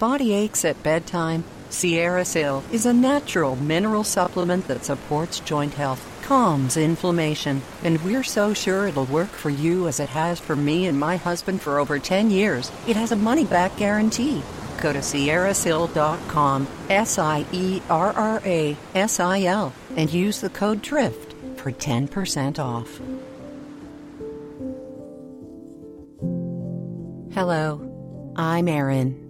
body aches at bedtime, SierraSil is a natural mineral supplement that supports joint health, calms inflammation, and we're so sure it'll work for you as it has for me and my husband for over 10 years. It has a money back guarantee. Go to sierrasil.com, S I E R R A S I L, and use the code DRIFT for 10% off. Hello, I'm Erin,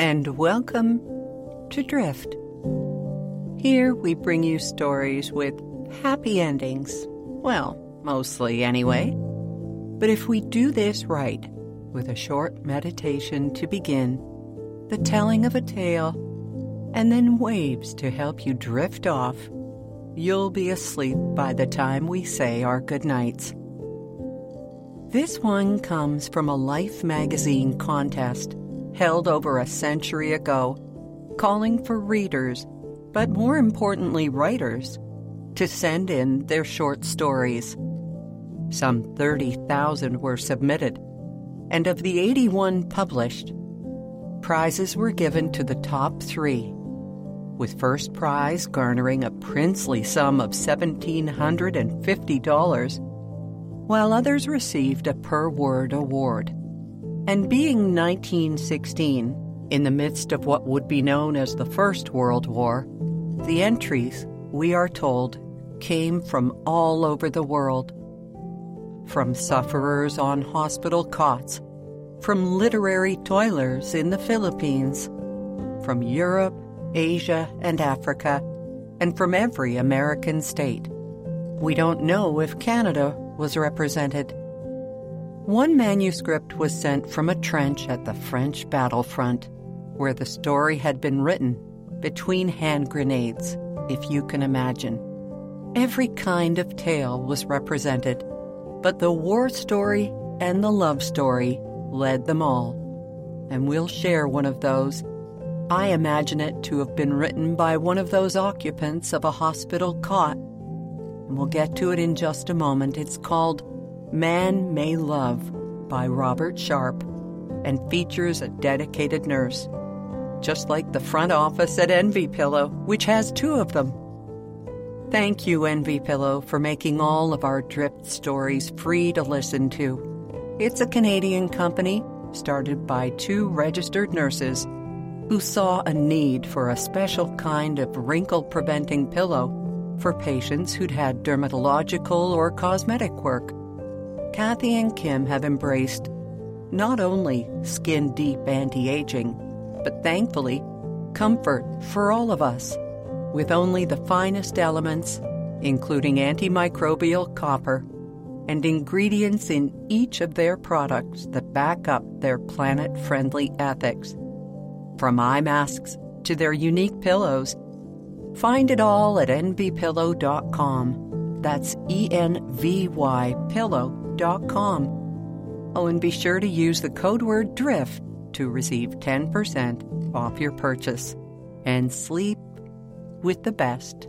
and welcome to Drift. Here we bring you stories with happy endings. Well, mostly anyway. But if we do this right, with a short meditation to begin, the telling of a tale, and then waves to help you drift off, you'll be asleep by the time we say our goodnights. This one comes from a Life magazine contest held over a century ago, calling for readers, but more importantly, writers, to send in their short stories. Some 30,000 were submitted, and of the 81 published, prizes were given to the top three, with first prize garnering a princely sum of $1,750, while others received a per word award. And being 1916, in the midst of what would be known as the First World War, the entries, we are told, came from all over the world. From sufferers on hospital cots, from literary toilers in the Philippines, from Europe, Asia, and Africa, and from every American state. We don't know if Canada was represented. One manuscript was sent from a trench at the French battlefront, where the story had been written between hand grenades, if you can imagine. Every kind of tale was represented, but the war story and the love story led them all. And we'll share one of those. I imagine it to have been written by one of those occupants of a hospital cot. And we'll get to it in just a moment. It's called Man May Love by Robert Sharp and features a dedicated nurse, just like the front office at Envy Pillow, which has two of them. Thank you, Envy Pillow, for making all of our drift stories free to listen to. It's a Canadian company started by two registered nurses who saw a need for a special kind of wrinkle preventing pillow for patients who'd had dermatological or cosmetic work. Kathy and Kim have embraced not only skin deep anti aging, but thankfully, comfort for all of us with only the finest elements, including antimicrobial copper and ingredients in each of their products that back up their planet friendly ethics. From eye masks to their unique pillows, find it all at envypillow.com. That's E N V Y pillow.com. Oh, and be sure to use the code word DRIFT to receive 10% off your purchase. And sleep with the best.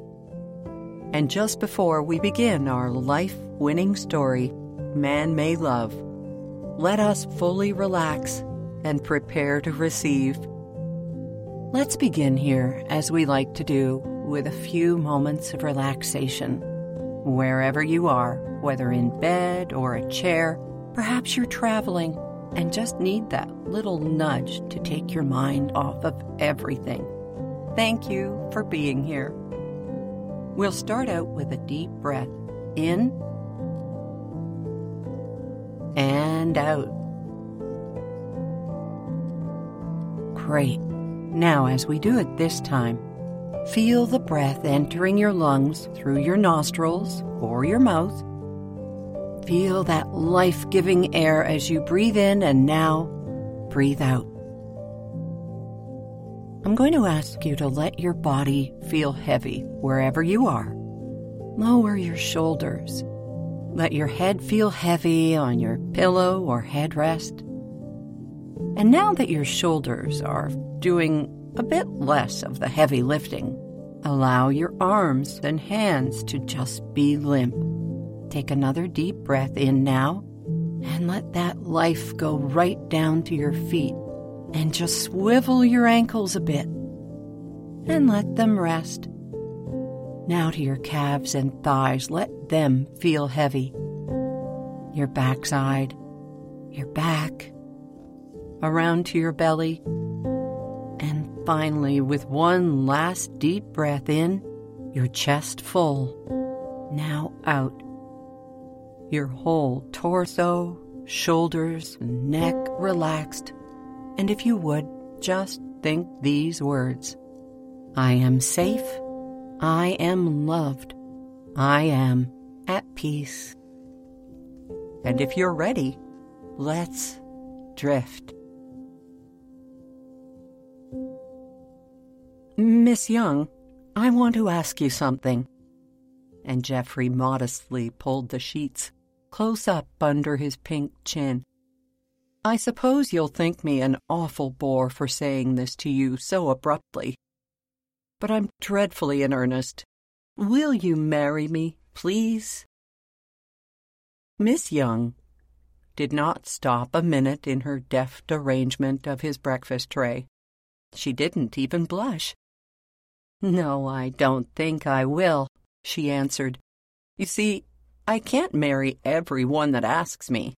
And just before we begin our life winning story, Man May Love, let us fully relax and prepare to receive. Let's begin here, as we like to do, with a few moments of relaxation. Wherever you are, whether in bed or a chair, perhaps you're traveling and just need that little nudge to take your mind off of everything. Thank you for being here. We'll start out with a deep breath in and out. Great. Now, as we do it this time, feel the breath entering your lungs through your nostrils or your mouth. Feel that life giving air as you breathe in and now breathe out. I'm going to ask you to let your body feel heavy wherever you are. Lower your shoulders let your head feel heavy on your pillow or headrest. And now that your shoulders are doing a bit less of the heavy lifting, allow your arms and hands to just be limp. Take another deep breath in now and let that life go right down to your feet and just swivel your ankles a bit and let them rest. Now to your calves and thighs, let them feel heavy. Your backside, your back, around to your belly, finally, with one last deep breath in, your chest full. Now out. Your whole torso, shoulders, neck relaxed. And if you would, just think these words I am safe. I am loved. I am at peace. And if you're ready, let's drift. Miss Young, I want to ask you something. And Geoffrey modestly pulled the sheets close up under his pink chin. I suppose you'll think me an awful bore for saying this to you so abruptly. But I'm dreadfully in earnest. Will you marry me, please? Miss Young did not stop a minute in her deft arrangement of his breakfast tray. She didn't even blush. No, I don't think I will, she answered. You see, I can't marry every one that asks me.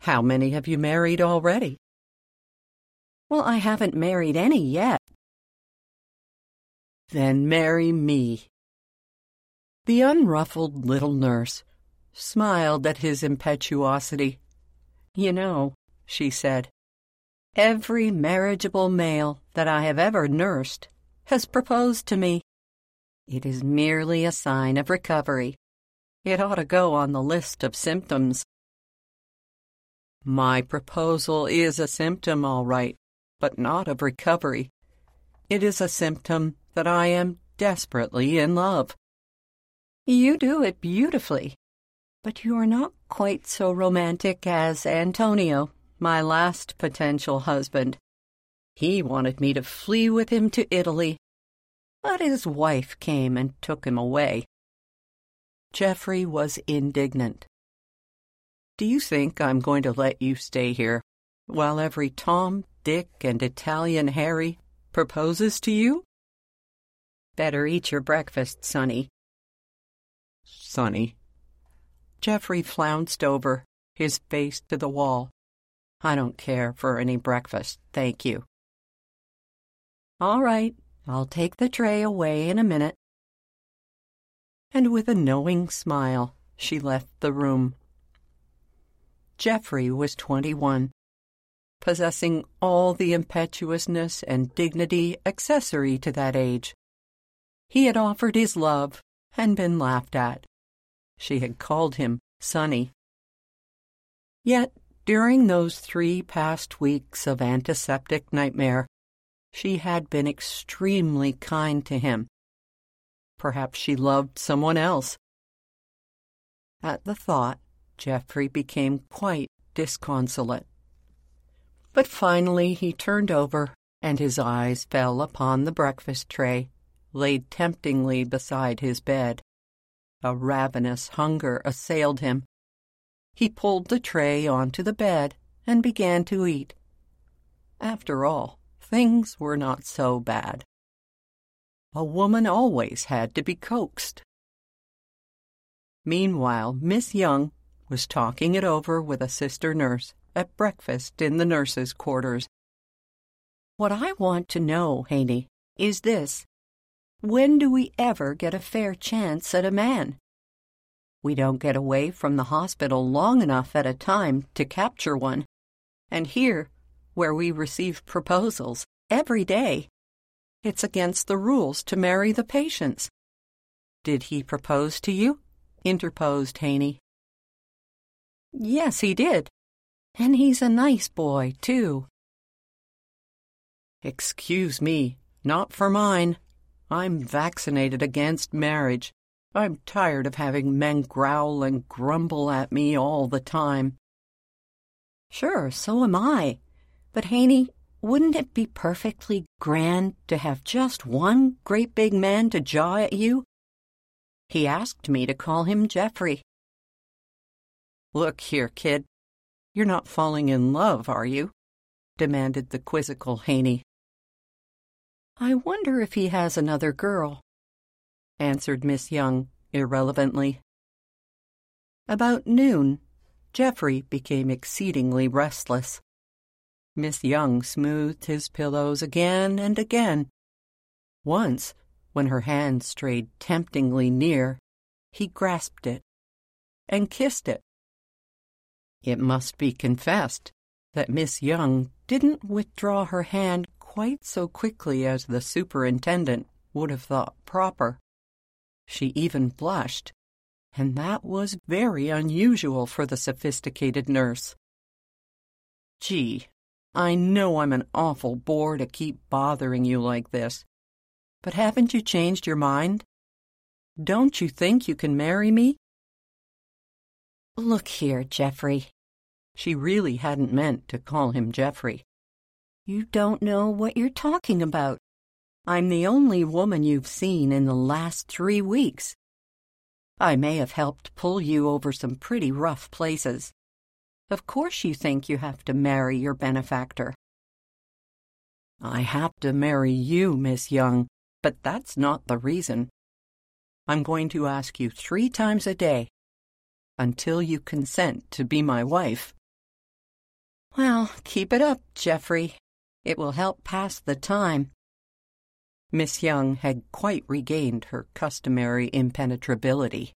How many have you married already? Well, I haven't married any yet. Then marry me. The unruffled little nurse smiled at his impetuosity. You know, she said, every marriageable male that I have ever nursed has proposed to me. It is merely a sign of recovery. It ought to go on the list of symptoms. My proposal is a symptom, all right, but not of recovery. It is a symptom that I am desperately in love. You do it beautifully, but you are not quite so romantic as Antonio, my last potential husband. He wanted me to flee with him to Italy, but his wife came and took him away. Geoffrey was indignant. Do you think I'm going to let you stay here while every Tom, Dick, and Italian Harry proposes to you? Better eat your breakfast, Sonny. Sonny. Geoffrey flounced over, his face to the wall. I don't care for any breakfast, thank you. All right, I'll take the tray away in a minute. And with a knowing smile, she left the room. Geoffrey was twenty-one, possessing all the impetuousness and dignity accessory to that age. He had offered his love and been laughed at. She had called him Sonny. Yet, during those three past weeks of antiseptic nightmare, she had been extremely kind to him. Perhaps she loved someone else. At the thought, Geoffrey became quite disconsolate. But finally he turned over, and his eyes fell upon the breakfast tray, laid temptingly beside his bed. A ravenous hunger assailed him. He pulled the tray onto the bed and began to eat. After all, things were not so bad. A woman always had to be coaxed. Meanwhile, Miss Young was talking it over with a sister nurse at breakfast in the nurses' quarters. What I want to know, Haney, is this. When do we ever get a fair chance at a man? We don't get away from the hospital long enough at a time to capture one. And here, where we receive proposals every day, it's against the rules to marry the patients. Did he propose to you? interposed Haney. Yes, he did. And he's a nice boy, too. Excuse me, not for mine. I'm vaccinated against marriage. I'm tired of having men growl and grumble at me all the time. Sure, so am I. But, Haney, wouldn't it be perfectly grand to have just one great big man to jaw at you? He asked me to call him Geoffrey. Look here, kid. You're not falling in love, are you? demanded the quizzical Haney. I wonder if he has another girl, answered Miss Young irrelevantly. About noon, Geoffrey became exceedingly restless. Miss Young smoothed his pillows again and again. Once, when her hand strayed temptingly near, he grasped it and kissed it. It must be confessed that Miss Young didn't withdraw her hand quite so quickly as the superintendent would have thought proper. She even blushed, and that was very unusual for the sophisticated nurse. Gee, I know I'm an awful bore to keep bothering you like this, but haven't you changed your mind? Don't you think you can marry me? Look here, Geoffrey. She really hadn't meant to call him Geoffrey. You don't know what you're talking about. I'm the only woman you've seen in the last three weeks. I may have helped pull you over some pretty rough places. Of course you think you have to marry your benefactor. I have to marry you, Miss Young, but that's not the reason. I'm going to ask you three times a day until you consent to be my wife. Well, keep it up, Geoffrey. It will help pass the time. Miss Young had quite regained her customary impenetrability.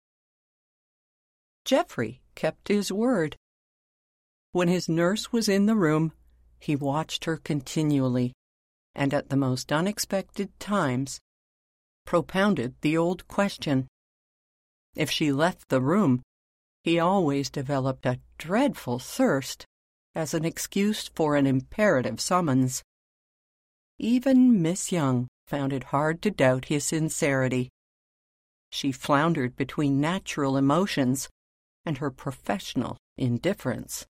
Geoffrey kept his word. When his nurse was in the room, he watched her continually, and at the most unexpected times propounded the old question. If she left the room, he always developed a dreadful thirst as an excuse for an imperative summons. Even Miss Young found it hard to doubt his sincerity. She floundered between natural emotions and her professional indifference.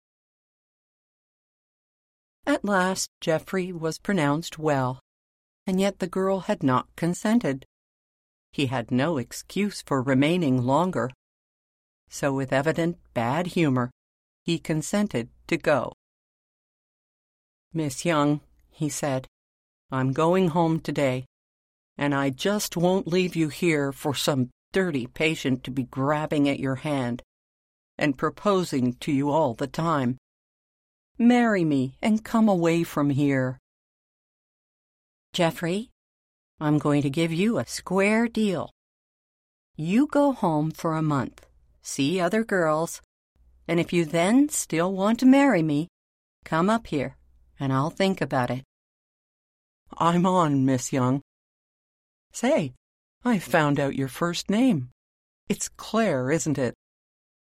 At last, Geoffrey was pronounced well, and yet the girl had not consented. He had no excuse for remaining longer. So, with evident bad humor, he consented to go. Miss Young, he said, I'm going home today, and I just won't leave you here for some dirty patient to be grabbing at your hand and proposing to you all the time. Marry me and come away from here. Geoffrey, I'm going to give you a square deal. You go home for a month, see other girls, and if you then still want to marry me, come up here and I'll think about it. I'm on, Miss Young. Say, I found out your first name. It's Claire, isn't it?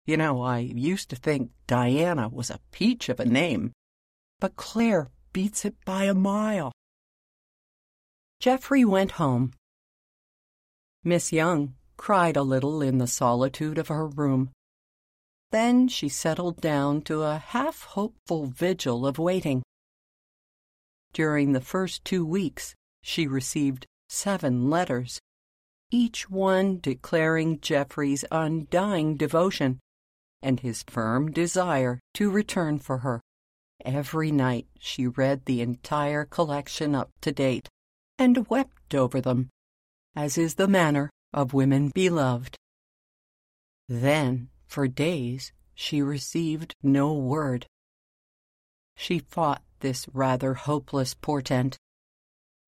You know, I used to think Diana was a peach of a name, but Claire beats it by a mile. Geoffrey went home. Miss Young cried a little in the solitude of her room. Then she settled down to a half hopeful vigil of waiting. During the first two weeks, she received seven letters, each one declaring Geoffrey's undying devotion and his firm desire to return for her. Every night she read the entire collection up to date and wept over them, as is the manner of women beloved. Then, for days, she received no word. She fought this rather hopeless portent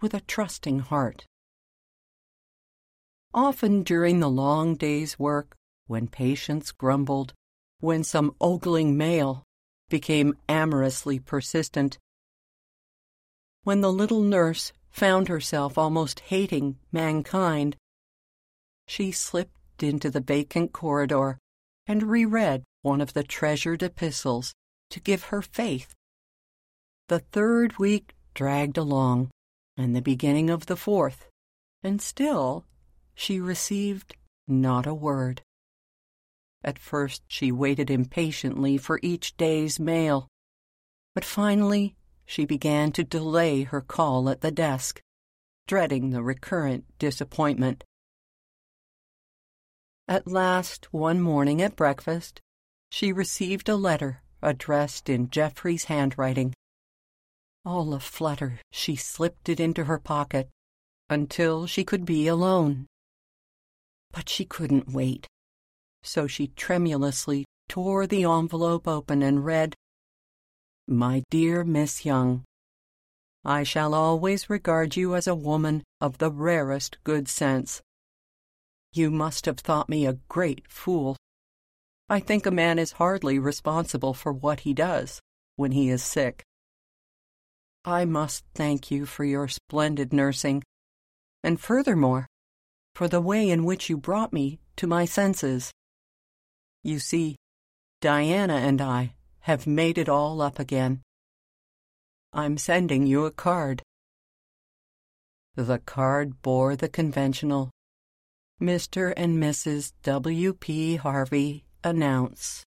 with a trusting heart. Often during the long day's work, when patients grumbled, when some ogling male became amorously persistent, when the little nurse found herself almost hating mankind, she slipped into the vacant corridor and reread one of the treasured epistles to give her faith the third week dragged along, and the beginning of the fourth, and still she received not a word. At first she waited impatiently for each day's mail, but finally she began to delay her call at the desk, dreading the recurrent disappointment. At last, one morning at breakfast, she received a letter addressed in Geoffrey's handwriting. All aflutter, she slipped it into her pocket until she could be alone. But she couldn't wait, so she tremulously tore the envelope open and read, My dear Miss Young, I shall always regard you as a woman of the rarest good sense. You must have thought me a great fool. I think a man is hardly responsible for what he does when he is sick. I must thank you for your splendid nursing, and furthermore, for the way in which you brought me to my senses. You see, Diana and I have made it all up again. I'm sending you a card. The card bore the conventional Mr. and Mrs. W. P. Harvey announce.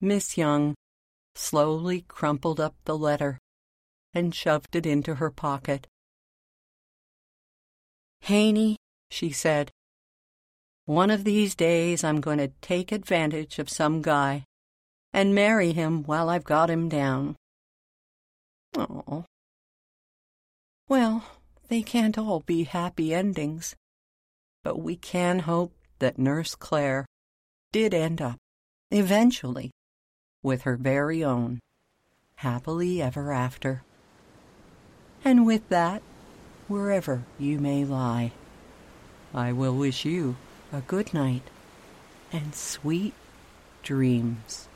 Miss Young slowly crumpled up the letter and shoved it into her pocket. Haney, she said, one of these days I'm going to take advantage of some guy and marry him while I've got him down. Oh. Well, they can't all be happy endings, but we can hope that Nurse Claire did end up, eventually, with her very own happily ever after. And with that, wherever you may lie, I will wish you a good night and sweet dreams.